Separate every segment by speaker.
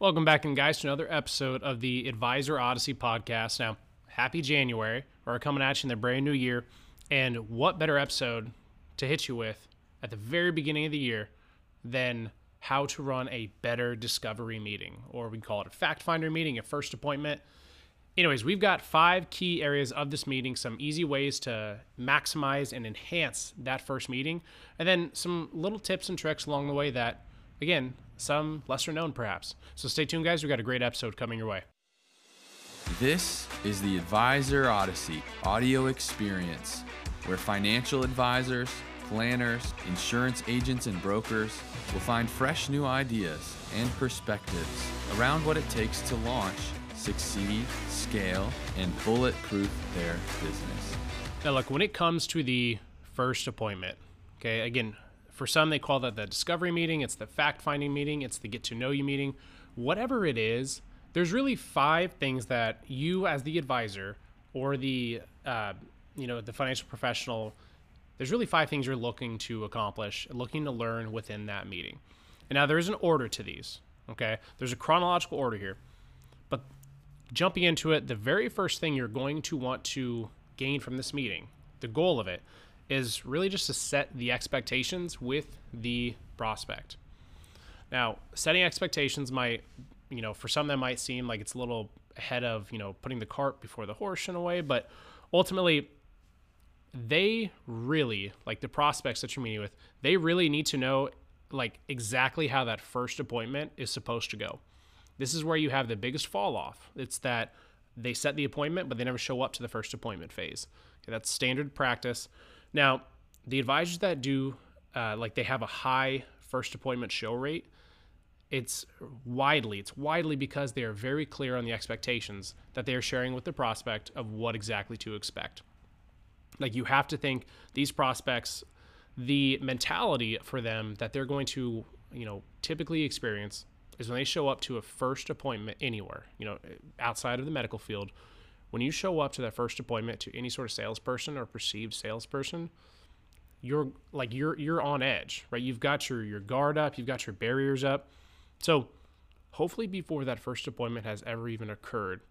Speaker 1: Welcome back, and guys, to another episode of the Advisor Odyssey podcast. Now, happy January. We're coming at you in the brand new year. And what better episode to hit you with at the very beginning of the year than how to run a better discovery meeting, or we call it a fact finder meeting, a first appointment. Anyways, we've got five key areas of this meeting, some easy ways to maximize and enhance that first meeting, and then some little tips and tricks along the way that, again, some lesser known perhaps. So stay tuned, guys. We've got a great episode coming your way.
Speaker 2: This is the Advisor Odyssey audio experience, where financial advisors, planners, insurance agents, and brokers will find fresh new ideas and perspectives around what it takes to launch, succeed, scale, and bulletproof their business.
Speaker 1: Now, look, when it comes to the first appointment, okay, again, for some, they call that the discovery meeting, it's the fact finding meeting, it's the get to know you meeting. Whatever it is, there's really five things that you, as the advisor or the, uh, you know, the financial professional, there's really five things you're looking to accomplish, looking to learn within that meeting. And now there is an order to these, okay? There's a chronological order here. But jumping into it, the very first thing you're going to want to gain from this meeting, the goal of it, is really just to set the expectations with the prospect. Now, setting expectations might, you know, for some that might seem like it's a little ahead of, you know, putting the cart before the horse in a way, but ultimately they really, like the prospects that you're meeting with, they really need to know like exactly how that first appointment is supposed to go. This is where you have the biggest fall off. It's that they set the appointment, but they never show up to the first appointment phase. Okay, that's standard practice. Now, the advisors that do, uh, like they have a high first appointment show rate, it's widely, it's widely because they are very clear on the expectations that they are sharing with the prospect of what exactly to expect. Like you have to think these prospects, the mentality for them that they're going to, you know, typically experience is when they show up to a first appointment anywhere, you know, outside of the medical field, when you show up to that first appointment to any sort of salesperson or perceived salesperson, you're like you're you're on edge, right? You've got your your guard up, you've got your barriers up. So, hopefully before that first appointment has ever even occurred,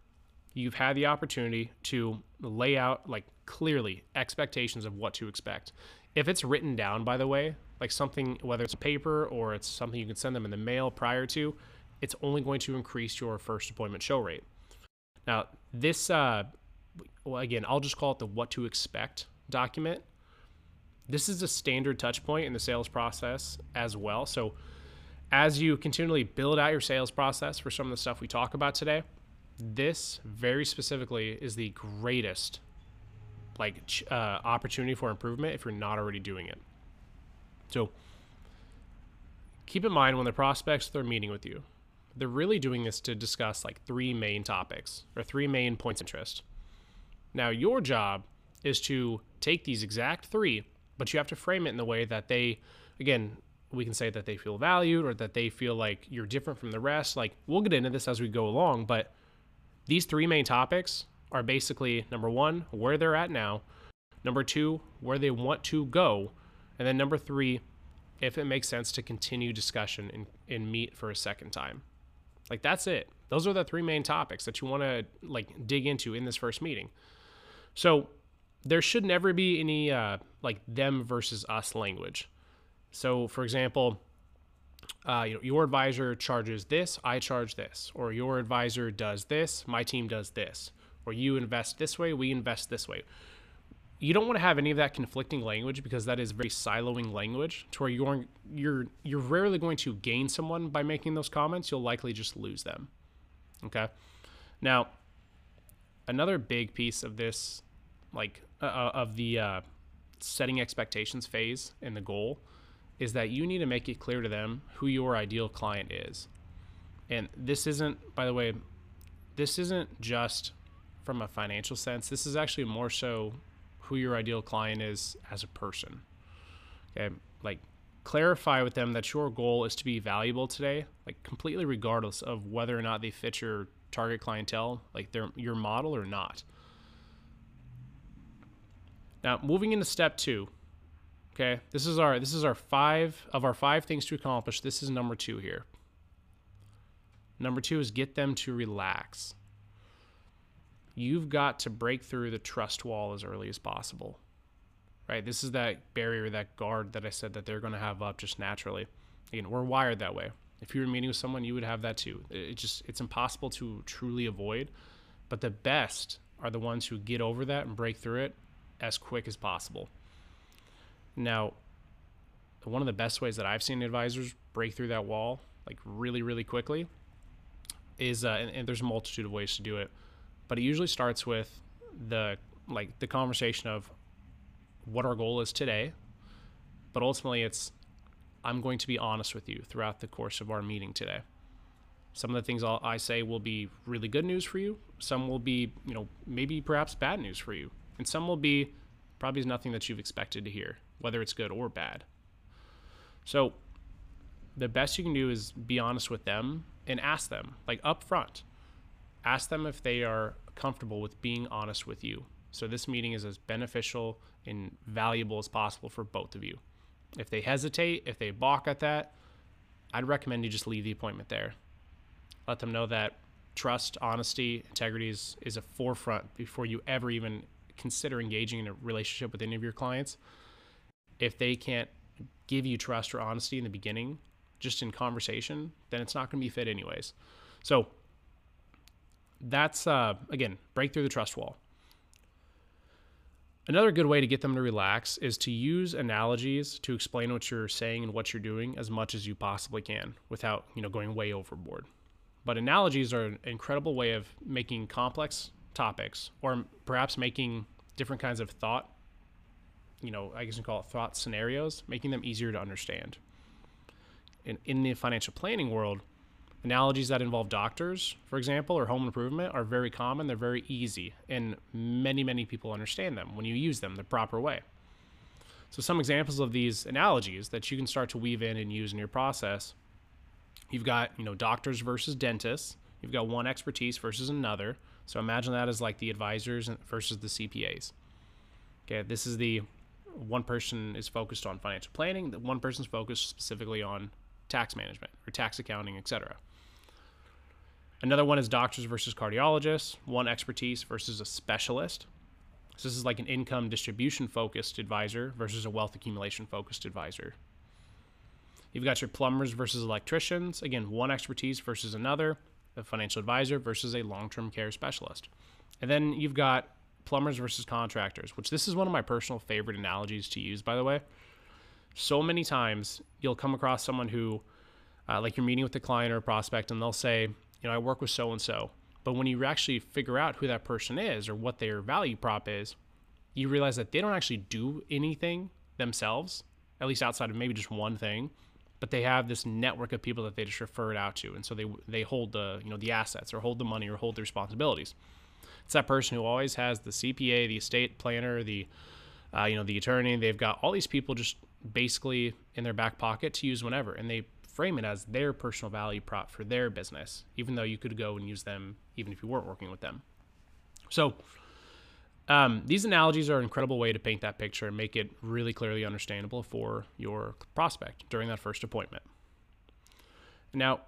Speaker 1: you've had the opportunity to lay out like clearly expectations of what to expect. If it's written down by the way, like something whether it's paper or it's something you can send them in the mail prior to, it's only going to increase your first appointment show rate. Now, this, uh, well, again, I'll just call it the what to expect document. This is a standard touch point in the sales process as well. So, as you continually build out your sales process for some of the stuff we talk about today, this very specifically is the greatest like uh, opportunity for improvement if you're not already doing it. So, keep in mind when the prospects they're meeting with you, they're really doing this to discuss like three main topics or three main points of interest. Now, your job is to take these exact three, but you have to frame it in the way that they, again, we can say that they feel valued or that they feel like you're different from the rest. Like, we'll get into this as we go along, but these three main topics are basically number one, where they're at now, number two, where they want to go, and then number three, if it makes sense to continue discussion and, and meet for a second time. Like that's it. Those are the three main topics that you want to like dig into in this first meeting. So there should never be any uh, like them versus us language. So for example, uh, you know, your advisor charges this, I charge this, or your advisor does this, my team does this, or you invest this way, we invest this way you don't want to have any of that conflicting language because that is very siloing language to where you're you're you're rarely going to gain someone by making those comments. You'll likely just lose them okay? Now another big piece of this like uh, uh, of the uh, setting expectations phase and the goal is that you need to make it clear to them who your ideal client is. And this isn't by the way this isn't just from a financial sense. This is actually more so who your ideal client is as a person. Okay, like clarify with them that your goal is to be valuable today, like completely regardless of whether or not they fit your target clientele, like their your model or not. Now, moving into step 2. Okay? This is our this is our 5 of our 5 things to accomplish. This is number 2 here. Number two is get them to relax. You've got to break through the trust wall as early as possible. Right? This is that barrier, that guard that I said that they're going to have up just naturally. Again, we're wired that way. If you were meeting with someone, you would have that too. It just it's impossible to truly avoid, but the best are the ones who get over that and break through it as quick as possible. Now, one of the best ways that I've seen advisors break through that wall, like really, really quickly, is uh, and, and there's a multitude of ways to do it, but it usually starts with the like the conversation of what our goal is today, but ultimately it's I'm going to be honest with you throughout the course of our meeting today. Some of the things I'll, I say will be really good news for you. Some will be, you know, maybe perhaps bad news for you. And some will be probably nothing that you've expected to hear, whether it's good or bad. So the best you can do is be honest with them and ask them, like up front, ask them if they are comfortable with being honest with you. So this meeting is as beneficial and valuable as possible for both of you. If they hesitate, if they balk at that, I'd recommend you just leave the appointment there. Let them know that trust, honesty, integrity is, is a forefront before you ever even consider engaging in a relationship with any of your clients. If they can't give you trust or honesty in the beginning, just in conversation, then it's not going to be fit anyways. So that's uh, again break through the trust wall. Another good way to get them to relax is to use analogies to explain what you're saying and what you're doing as much as you possibly can without, you know, going way overboard. But analogies are an incredible way of making complex topics or perhaps making different kinds of thought, you know, I guess you call it thought scenarios, making them easier to understand. In, in the financial planning world, Analogies that involve doctors, for example, or home improvement are very common. They're very easy, and many, many people understand them when you use them the proper way. So, some examples of these analogies that you can start to weave in and use in your process you've got, you know, doctors versus dentists, you've got one expertise versus another. So, imagine that as like the advisors versus the CPAs. Okay, this is the one person is focused on financial planning, the one person's focused specifically on tax management or tax accounting, etc. Another one is doctors versus cardiologists, one expertise versus a specialist. So this is like an income distribution focused advisor versus a wealth accumulation focused advisor. You've got your plumbers versus electricians, again, one expertise versus another, a financial advisor versus a long term care specialist. And then you've got plumbers versus contractors, which this is one of my personal favorite analogies to use, by the way. So many times you'll come across someone who, uh, like you're meeting with a client or a prospect, and they'll say, you know, I work with so and so. But when you actually figure out who that person is or what their value prop is, you realize that they don't actually do anything themselves, at least outside of maybe just one thing, but they have this network of people that they just refer it out to, and so they they hold the you know the assets or hold the money or hold the responsibilities. It's that person who always has the CPA, the estate planner, the uh, you know the attorney. They've got all these people just basically in their back pocket to use whenever, and they frame it as their personal value prop for their business, even though you could go and use them even if you weren't working with them. So, um, these analogies are an incredible way to paint that picture and make it really clearly understandable for your prospect during that first appointment. Now,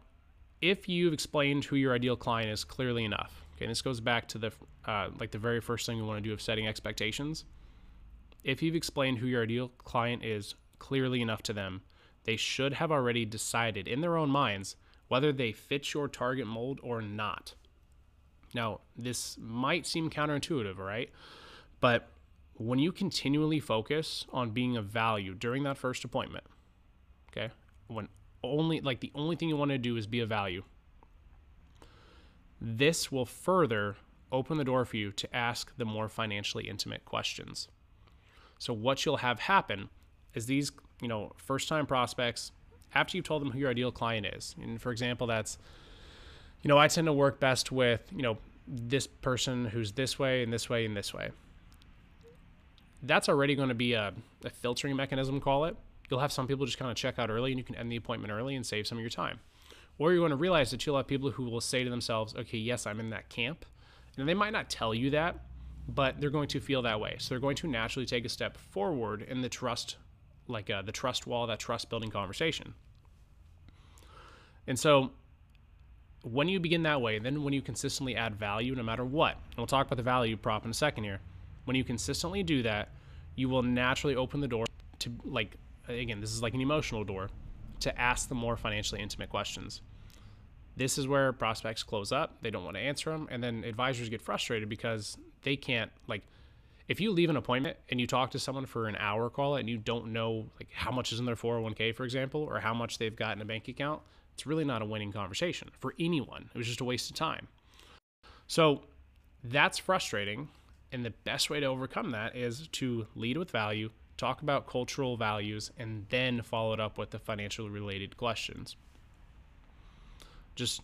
Speaker 1: if you've explained who your ideal client is clearly enough, okay, this goes back to the uh, like the very first thing you want to do of setting expectations. If you've explained who your ideal client is clearly enough to them, they should have already decided in their own minds whether they fit your target mold or not. Now, this might seem counterintuitive, right? But when you continually focus on being of value during that first appointment, okay, when only like the only thing you want to do is be of value, this will further open the door for you to ask the more financially intimate questions. So, what you'll have happen is these you know, first time prospects, after you've told them who your ideal client is. And for example, that's, you know, I tend to work best with, you know, this person who's this way and this way and this way. That's already going to be a, a filtering mechanism, call it. You'll have some people just kind of check out early and you can end the appointment early and save some of your time. Or you're going to realize that you'll have people who will say to themselves, okay, yes, I'm in that camp. And they might not tell you that, but they're going to feel that way. So they're going to naturally take a step forward in the trust like uh, the trust wall, that trust building conversation. And so, when you begin that way, then when you consistently add value, no matter what, and we'll talk about the value prop in a second here. When you consistently do that, you will naturally open the door to, like, again, this is like an emotional door to ask the more financially intimate questions. This is where prospects close up. They don't want to answer them. And then advisors get frustrated because they can't, like, if you leave an appointment and you talk to someone for an hour call and you don't know like how much is in their 401k for example or how much they've got in a bank account it's really not a winning conversation for anyone. It was just a waste of time. So that's frustrating and the best way to overcome that is to lead with value talk about cultural values and then follow it up with the financial related questions. Just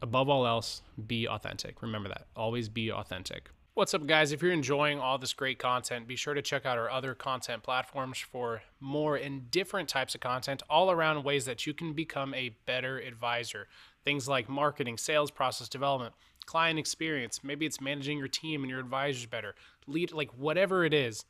Speaker 1: above all else be authentic. Remember that. Always be authentic What's up, guys? If you're enjoying all this great content, be sure to check out our other content platforms for more and different types of content all around ways that you can become a better advisor. Things like marketing, sales process development, client experience. Maybe it's managing your team and your advisors better. Lead, like whatever it is,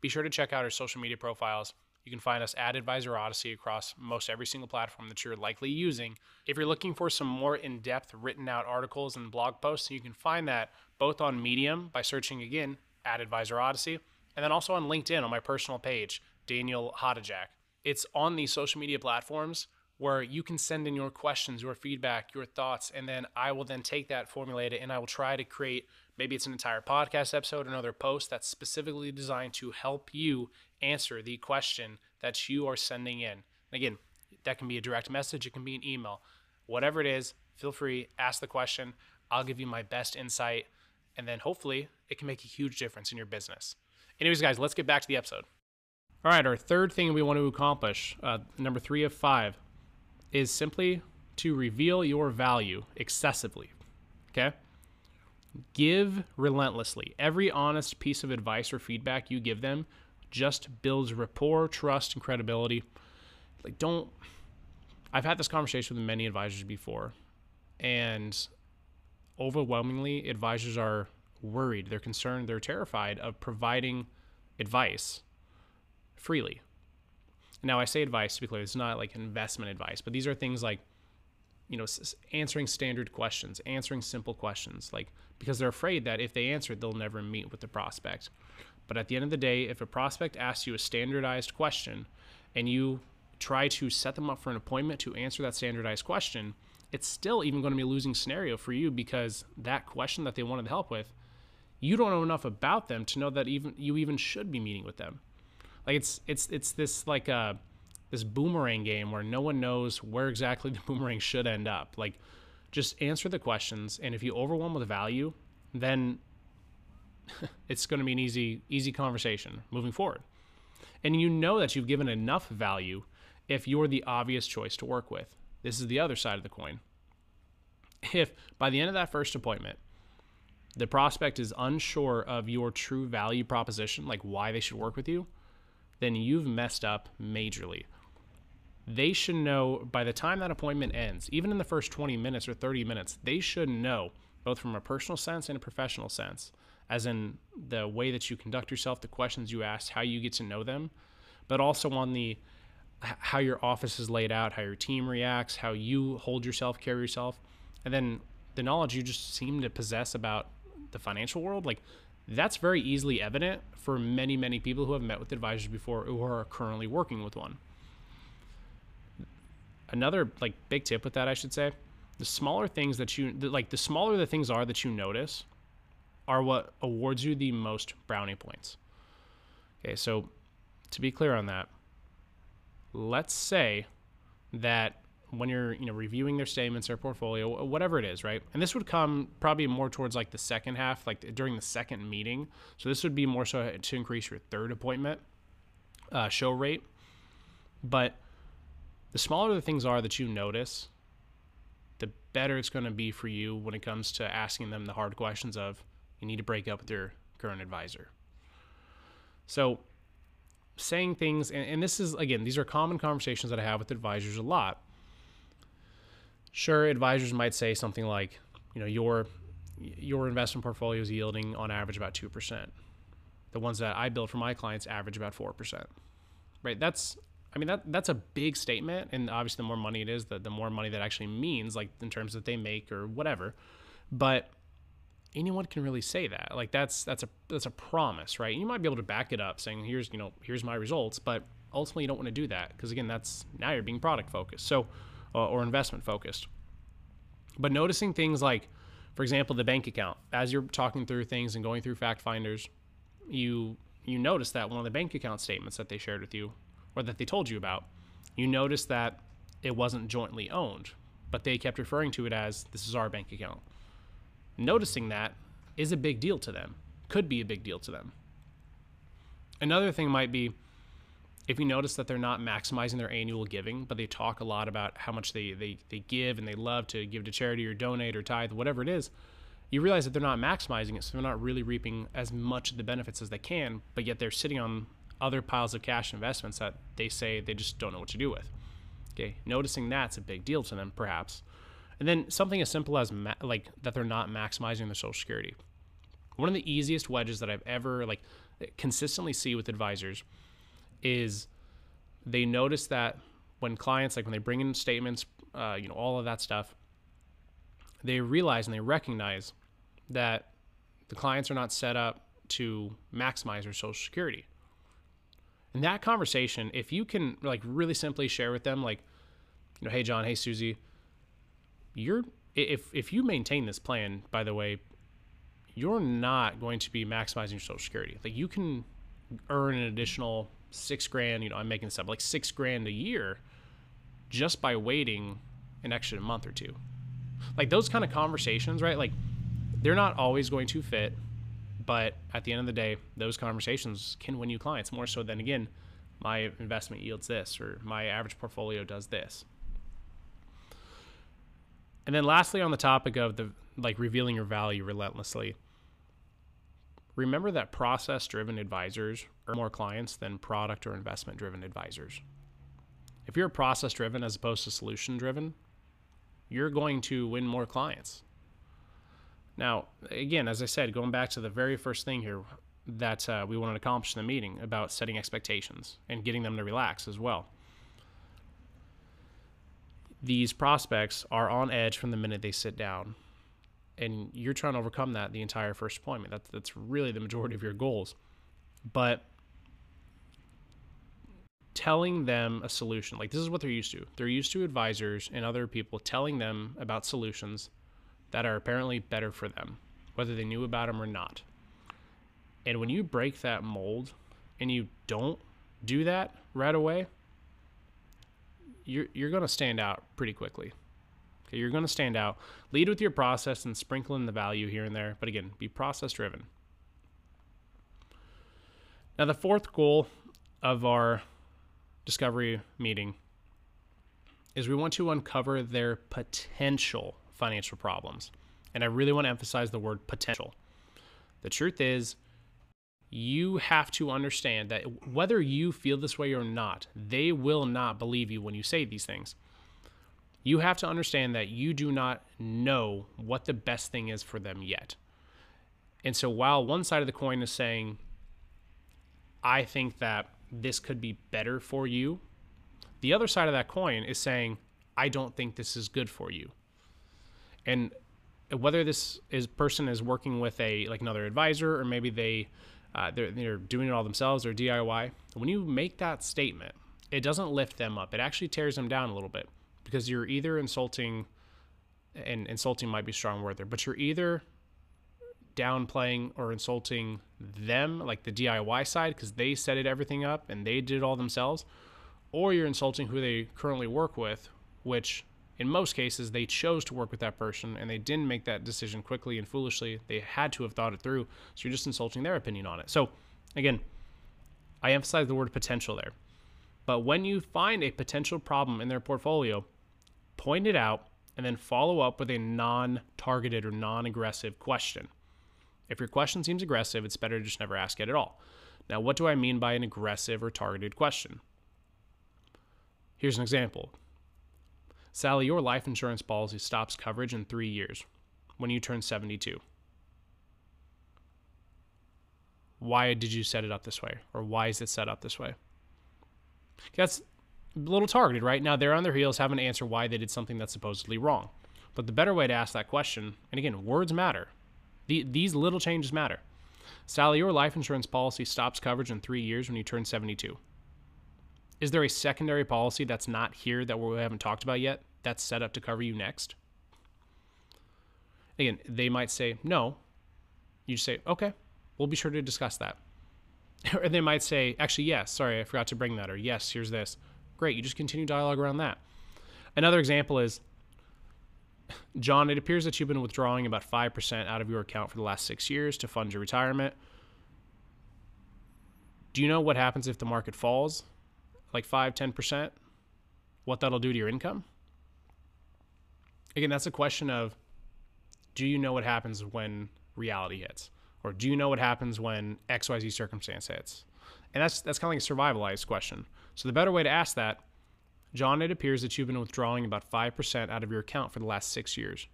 Speaker 1: be sure to check out our social media profiles you can find us at Advisor Odyssey across most every single platform that you're likely using. If you're looking for some more in depth written out articles and blog posts, you can find that both on Medium by searching again at Advisor Odyssey, and then also on LinkedIn on my personal page, Daniel Hotujac. It's on these social media platforms where you can send in your questions, your feedback, your thoughts, and then I will then take that, formulate it, and I will try to create maybe it's an entire podcast episode, another post that's specifically designed to help you answer the question that you are sending in. Again, that can be a direct message, it can be an email. Whatever it is, feel free, ask the question. I'll give you my best insight, and then hopefully it can make a huge difference in your business. Anyways, guys, let's get back to the episode. All right, our third thing we want to accomplish, uh, number three of five, is simply to reveal your value excessively. Okay? Give relentlessly. Every honest piece of advice or feedback you give them just builds rapport, trust, and credibility. Like, don't. I've had this conversation with many advisors before, and overwhelmingly, advisors are worried, they're concerned, they're terrified of providing advice freely. Now, I say advice to be clear, it's not like investment advice, but these are things like, you know, answering standard questions, answering simple questions, like because they're afraid that if they answer it, they'll never meet with the prospect. But at the end of the day, if a prospect asks you a standardized question and you try to set them up for an appointment to answer that standardized question, it's still even going to be a losing scenario for you because that question that they wanted help with, you don't know enough about them to know that even you even should be meeting with them. Like it's it's it's this like a uh, this boomerang game where no one knows where exactly the boomerang should end up. Like just answer the questions and if you overwhelm with value, then it's going to be an easy easy conversation moving forward. And you know that you've given enough value if you're the obvious choice to work with. This is the other side of the coin. If by the end of that first appointment, the prospect is unsure of your true value proposition, like why they should work with you, then you've messed up majorly. They should know by the time that appointment ends, even in the first 20 minutes or 30 minutes, they should know, both from a personal sense and a professional sense, as in the way that you conduct yourself, the questions you ask, how you get to know them, but also on the how your office is laid out, how your team reacts, how you hold yourself, carry yourself, and then the knowledge you just seem to possess about the financial world, like that's very easily evident for many, many people who have met with advisors before or are currently working with one. Another like big tip with that, I should say, the smaller things that you like, the smaller the things are that you notice, are what awards you the most brownie points. Okay, so to be clear on that, let's say that when you're you know reviewing their statements their portfolio whatever it is right and this would come probably more towards like the second half like during the second meeting so this would be more so to increase your third appointment uh, show rate but the smaller the things are that you notice the better it's going to be for you when it comes to asking them the hard questions of you need to break up with your current advisor. So, saying things, and, and this is, again, these are common conversations that I have with advisors a lot. Sure, advisors might say something like, you know, your your investment portfolio is yielding on average about 2%. The ones that I build for my clients average about 4%. Right? That's I mean that that's a big statement, and obviously the more money it is, the the more money that actually means, like in terms that they make or whatever. But anyone can really say that. Like that's that's a that's a promise, right? You might be able to back it up, saying here's you know here's my results, but ultimately you don't want to do that because again, that's now you're being product focused, so Uh, or investment focused. But noticing things like, for example, the bank account as you're talking through things and going through fact finders, you you notice that one of the bank account statements that they shared with you or that they told you about, you notice that it wasn't jointly owned, but they kept referring to it as this is our bank account. Noticing that is a big deal to them, could be a big deal to them. Another thing might be if you notice that they're not maximizing their annual giving, but they talk a lot about how much they, they, they give and they love to give to charity or donate or tithe, whatever it is, you realize that they're not maximizing it, so they're not really reaping as much of the benefits as they can, but yet they're sitting on other piles of cash investments that they say they just don't know what to do with. Okay, noticing that's a big deal to them, perhaps. And then something as simple as ma- like that they're not maximizing their social security. One of the easiest wedges that I've ever like consistently see with advisors is they notice that when clients like when they bring in statements, uh, you know, all of that stuff, they realize and they recognize that the clients are not set up to maximize their social security in that conversation, if you can like really simply share with them, like, you know, hey John, hey Susie, you're if if you maintain this plan, by the way, you're not going to be maximizing your social security. Like you can earn an additional six grand, you know, I'm making this up, like six grand a year just by waiting an extra month or two. Like those kind of conversations, right? Like they're not always going to fit but at the end of the day, those conversations can win you clients more so than again, my investment yields this or my average portfolio does this. And then lastly on the topic of the like revealing your value relentlessly. Remember that process driven advisors earn more clients than product or investment driven advisors. If you're process driven as opposed to solution driven, you're going to win more clients. Now, again, as I said, going back to the very first thing here that uh, we wanted to accomplish in the meeting about setting expectations and getting them to relax as well. These prospects are on edge from the minute they sit down. And you're trying to overcome that the entire first appointment. That's, that's really the majority of your goals. But telling them a solution, like this is what they're used to. They're used to advisors and other people telling them about solutions that are apparently better for them, whether they knew about them or not. And when you break that mold and you don't do that right away, you're, you're going to stand out pretty quickly. Okay, you're going to stand out. Lead with your process and sprinkle in the value here and there, but again, be process driven. Now, the fourth goal of our discovery meeting is we want to uncover their potential financial problems. And I really want to emphasize the word potential. The truth is, you have to understand that whether you feel this way or not, they will not believe you when you say these things. You have to understand that you do not know what the best thing is for them yet. And so while one side of the coin is saying, I think that this could be better for you, the other side of that coin is saying, I don't think this is good for you and whether this is person is working with a like another advisor or maybe they uh, they're, they're doing it all themselves or DIY. When you make that statement, it doesn't lift them up. It actually tears them down a little bit because you're either insulting, and insulting might be strong word there, but you're either downplaying or insulting them, like the DIY side, because they set it everything up and they did it all themselves, or you're insulting who they currently work with, which in most cases, they chose to work with that person and they didn't make that decision quickly and foolishly. They had to have thought it through. So you're just insulting their opinion on it. So, again, I emphasize the word potential there. But when you find a potential problem in their portfolio, point it out and then follow up with a non targeted or non aggressive question. If your question seems aggressive, it's better to just never ask it at all. Now, what do I mean by an aggressive or targeted question? Here's an example Sally, your life insurance policy stops coverage in three years when you turn 72. Why did you set it up this way? Or why is it set up this way? That's little targeted, right? Now they're on their heels having to answer why they did something that's supposedly wrong. But the better way to ask that question, and again, words matter. The, these little changes matter. Sally, your life insurance policy stops coverage in three years when you turn 72. Is there a secondary policy that's not here that we haven't talked about yet that's set up to cover you next? Again, they might say no. You say, okay, we'll be sure to discuss that. or they might say, actually, yes, sorry, I forgot to bring that. Or yes, here's this. Great, you just continue dialogue around that. Another example is John, it appears that you've been withdrawing about 5% out of your account for the last six years to fund your retirement. Do you know what happens if the market falls like 5, 10%? What that'll do to your income? Again, that's a question of do you know what happens when reality hits? Or do you know what happens when XYZ circumstance hits? And that's that's kind of like a survivalized question. So the better way to ask that John, it appears that you've been withdrawing about 5% out of your account for the last six years.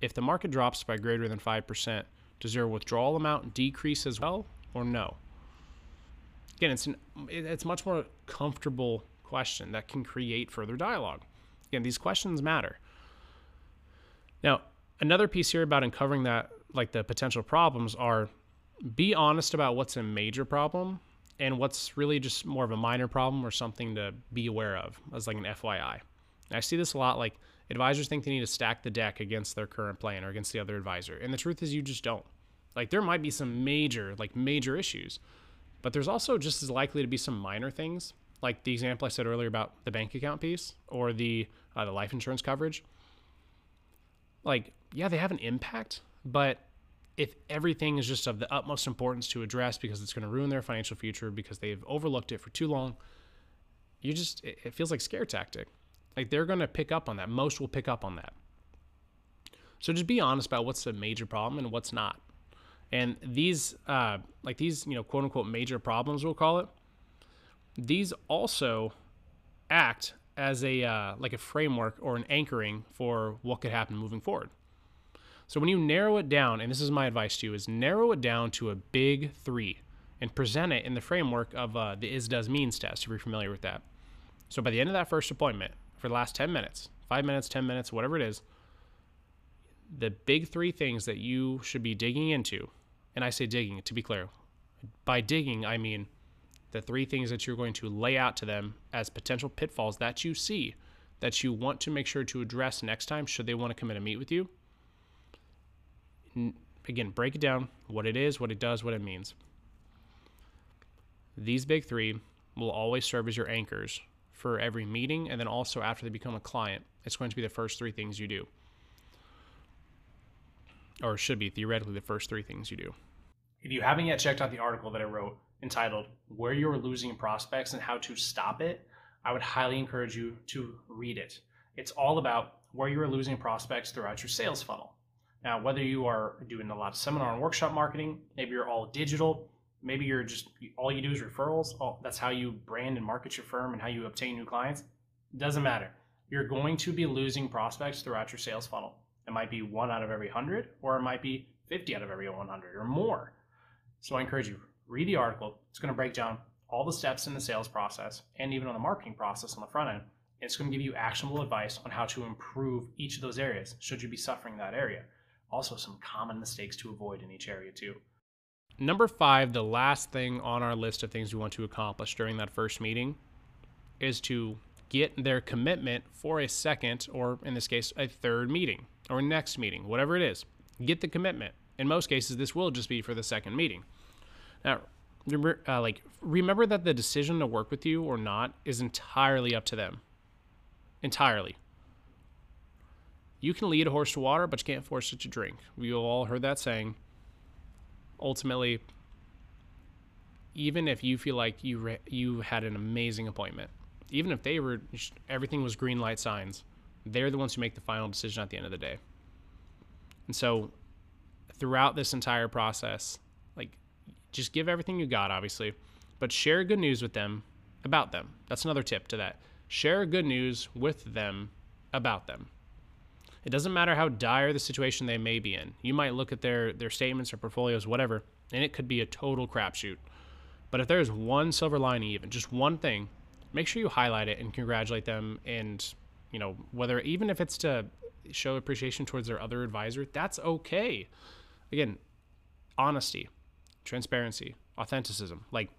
Speaker 1: If the market drops by greater than 5%, does your withdrawal amount decrease as well or no? Again, it's, an, it's much more comfortable question that can create further dialogue. Again, these questions matter. Now, another piece here about uncovering that, like the potential problems, are be honest about what's a major problem and what's really just more of a minor problem or something to be aware of as like an FYI. I see this a lot like advisors think they need to stack the deck against their current plan or against the other advisor. And the truth is you just don't. Like there might be some major, like major issues, but there's also just as likely to be some minor things, like the example I said earlier about the bank account piece or the uh, the life insurance coverage. Like, yeah, they have an impact, but if everything is just of the utmost importance to address because it's going to ruin their financial future because they've overlooked it for too long, you just, it feels like scare tactic. Like they're going to pick up on that. Most will pick up on that. So just be honest about what's the major problem and what's not. And these, uh, like these, you know, quote unquote major problems, we'll call it, these also act as a, uh, like a framework or an anchoring for what could happen moving forward. So when you narrow it down, and this is my advice to you, is narrow it down to a big three and present it in the framework of uh, the is does means test, if you're familiar with that. So by the end of that first appointment, for the last 10 minutes, five minutes, 10 minutes, whatever it is, the big three things that you should be digging into, and I say digging to be clear, by digging, I mean the three things that you're going to lay out to them as potential pitfalls that you see that you want to make sure to address next time should they want to come in and meet with you again, break it down what it is, what it does, what it means. These big three will always serve as your anchors for every meeting, and then also after they become a client, it's going to be the first three things you do. Or should be theoretically the first three things you do. If you haven't yet checked out the article that I wrote entitled Where You're Losing Prospects and How to Stop It, I would highly encourage you to read it. It's all about where you are losing prospects throughout your sales funnel. Now, whether you are doing a lot of seminar and workshop marketing, maybe you're all digital, maybe you're just all you do is referrals. Oh, that's how you brand and market your firm and how you obtain new clients. Doesn't matter. You're going to be losing prospects throughout your sales funnel. It might be one out of every hundred, or it might be 50 out of every 100 or more. So I encourage you read the article. It's going to break down all the steps in the sales process and even on the marketing process on the front end. It's going to give you actionable advice on how to improve each of those areas should you be suffering that area. Also, some common mistakes to avoid in each area, too. Number five, the last thing on our list of things we want to accomplish during that first meeting is to get their commitment for a second, or in this case, a third meeting or next meeting, whatever it is. Get the commitment. In most cases, this will just be for the second meeting. Now, remember, uh, like remember that the decision to work with you or not is entirely up to them. Entirely. You can lead a horse to water, but you can't force it to drink. We've all heard that saying. Ultimately, even if you feel like you re- you had an amazing appointment, even if they were everything was green light signs, they're the ones who make the final decision at the end of the day. And so, throughout this entire process, like just give everything you got, obviously, but share good news with them about them. That's another tip to that. Share good news with them about them. It doesn't matter how dire the situation they may be in. You might look at their their statements or portfolios, whatever, and it could be a total crapshoot. But if there's one silver lining, even just one thing, make sure you highlight it and congratulate them. And, you know, whether even if it's to show appreciation towards their other advisor, that's okay. Again, honesty, transparency, authenticism. Like,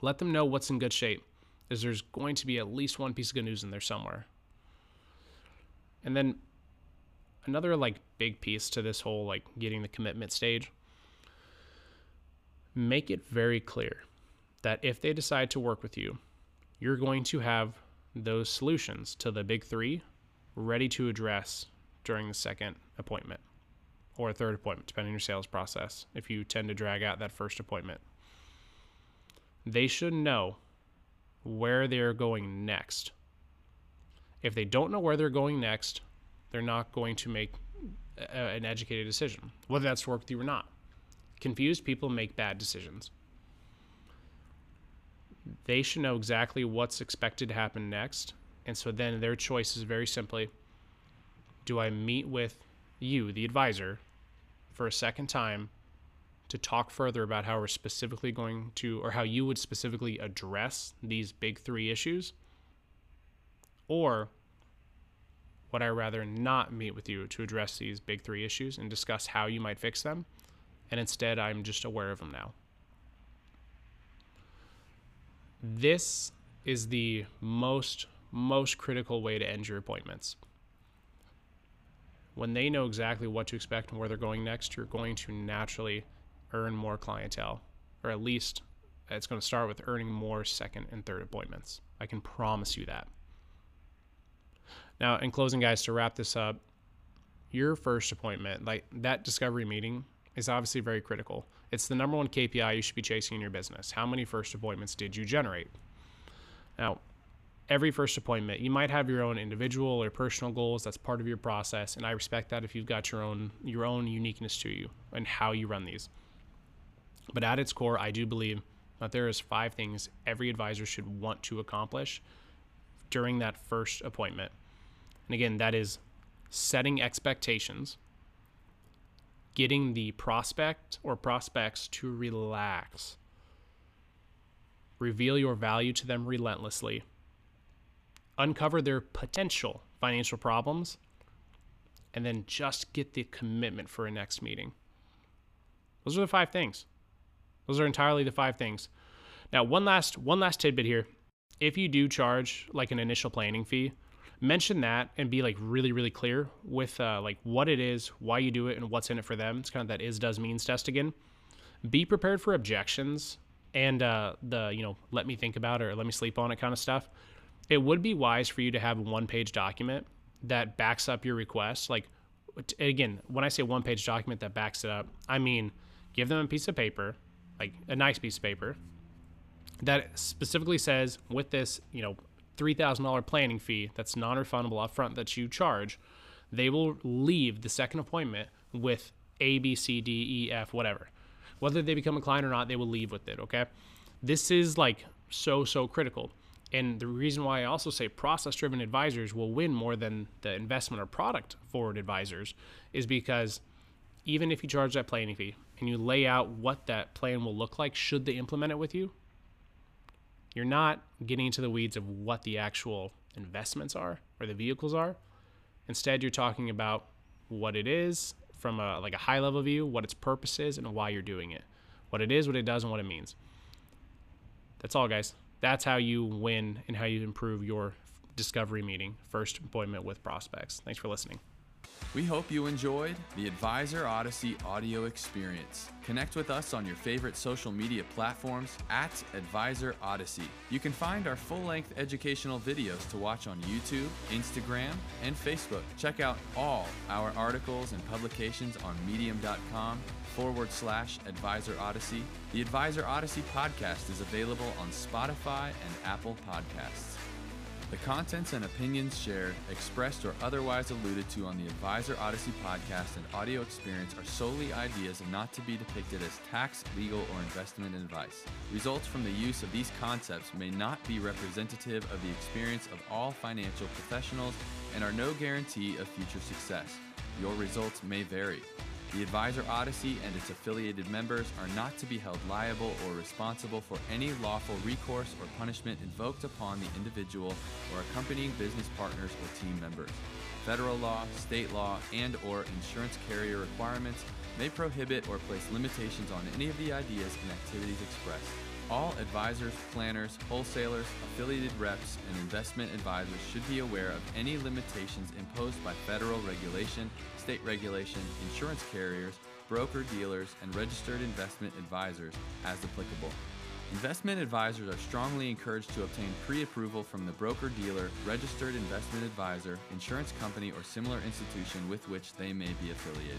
Speaker 1: let them know what's in good shape. Is there's going to be at least one piece of good news in there somewhere. And then another like big piece to this whole like getting the commitment stage make it very clear that if they decide to work with you, you're going to have those solutions to the big 3 ready to address during the second appointment or third appointment depending on your sales process if you tend to drag out that first appointment. They should know where they're going next. If they don't know where they're going next, they're not going to make a, an educated decision, whether that's work with you or not. Confused people make bad decisions. They should know exactly what's expected to happen next. And so then their choice is very simply do I meet with you, the advisor, for a second time to talk further about how we're specifically going to, or how you would specifically address these big three issues? Or would I rather not meet with you to address these big three issues and discuss how you might fix them? And instead, I'm just aware of them now. This is the most, most critical way to end your appointments. When they know exactly what to expect and where they're going next, you're going to naturally earn more clientele, or at least it's going to start with earning more second and third appointments. I can promise you that. Now, in closing, guys, to wrap this up, your first appointment, like that discovery meeting, is obviously very critical. It's the number one KPI you should be chasing in your business. How many first appointments did you generate? Now, every first appointment, you might have your own individual or personal goals. That's part of your process, and I respect that if you've got your own your own uniqueness to you and how you run these. But at its core, I do believe that there is five things every advisor should want to accomplish during that first appointment. And again, that is setting expectations, getting the prospect or prospects to relax, reveal your value to them relentlessly, uncover their potential financial problems, and then just get the commitment for a next meeting. Those are the five things. Those are entirely the five things. Now, one last one last tidbit here. If you do charge like an initial planning fee, mention that and be like really really clear with uh, like what it is, why you do it, and what's in it for them. It's kind of that is does means test again. Be prepared for objections and uh, the you know let me think about it or let me sleep on it kind of stuff. It would be wise for you to have a one page document that backs up your request. Like again, when I say one page document that backs it up, I mean give them a piece of paper, like a nice piece of paper that specifically says with this, you know, $3,000 planning fee that's non-refundable upfront that you charge, they will leave the second appointment with A, B, C, D, E, F, whatever. Whether they become a client or not, they will leave with it, okay? This is like so, so critical. And the reason why I also say process driven advisors will win more than the investment or product forward advisors is because even if you charge that planning fee and you lay out what that plan will look like should they implement it with you, you're not getting into the weeds of what the actual investments are or the vehicles are. Instead, you're talking about what it is from a like a high level view, what its purpose is, and why you're doing it. What it is, what it does, and what it means. That's all, guys. That's how you win and how you improve your discovery meeting, first appointment with prospects. Thanks for listening.
Speaker 2: We hope you enjoyed the Advisor Odyssey audio experience. Connect with us on your favorite social media platforms at Advisor Odyssey. You can find our full length educational videos to watch on YouTube, Instagram, and Facebook. Check out all our articles and publications on medium.com forward slash Advisor Odyssey. The Advisor Odyssey podcast is available on Spotify and Apple Podcasts. The contents and opinions shared, expressed, or otherwise alluded to on the Advisor Odyssey podcast and audio experience are solely ideas and not to be depicted as tax, legal, or investment advice. Results from the use of these concepts may not be representative of the experience of all financial professionals and are no guarantee of future success. Your results may vary. The Advisor Odyssey and its affiliated members are not to be held liable or responsible for any lawful recourse or punishment invoked upon the individual or accompanying business partners or team members. Federal law, state law, and or insurance carrier requirements may prohibit or place limitations on any of the ideas and activities expressed. All advisors, planners, wholesalers, affiliated reps, and investment advisors should be aware of any limitations imposed by federal regulation, state regulation, insurance carriers, broker dealers, and registered investment advisors as applicable. Investment advisors are strongly encouraged to obtain pre approval from the broker dealer, registered investment advisor, insurance company, or similar institution with which they may be affiliated.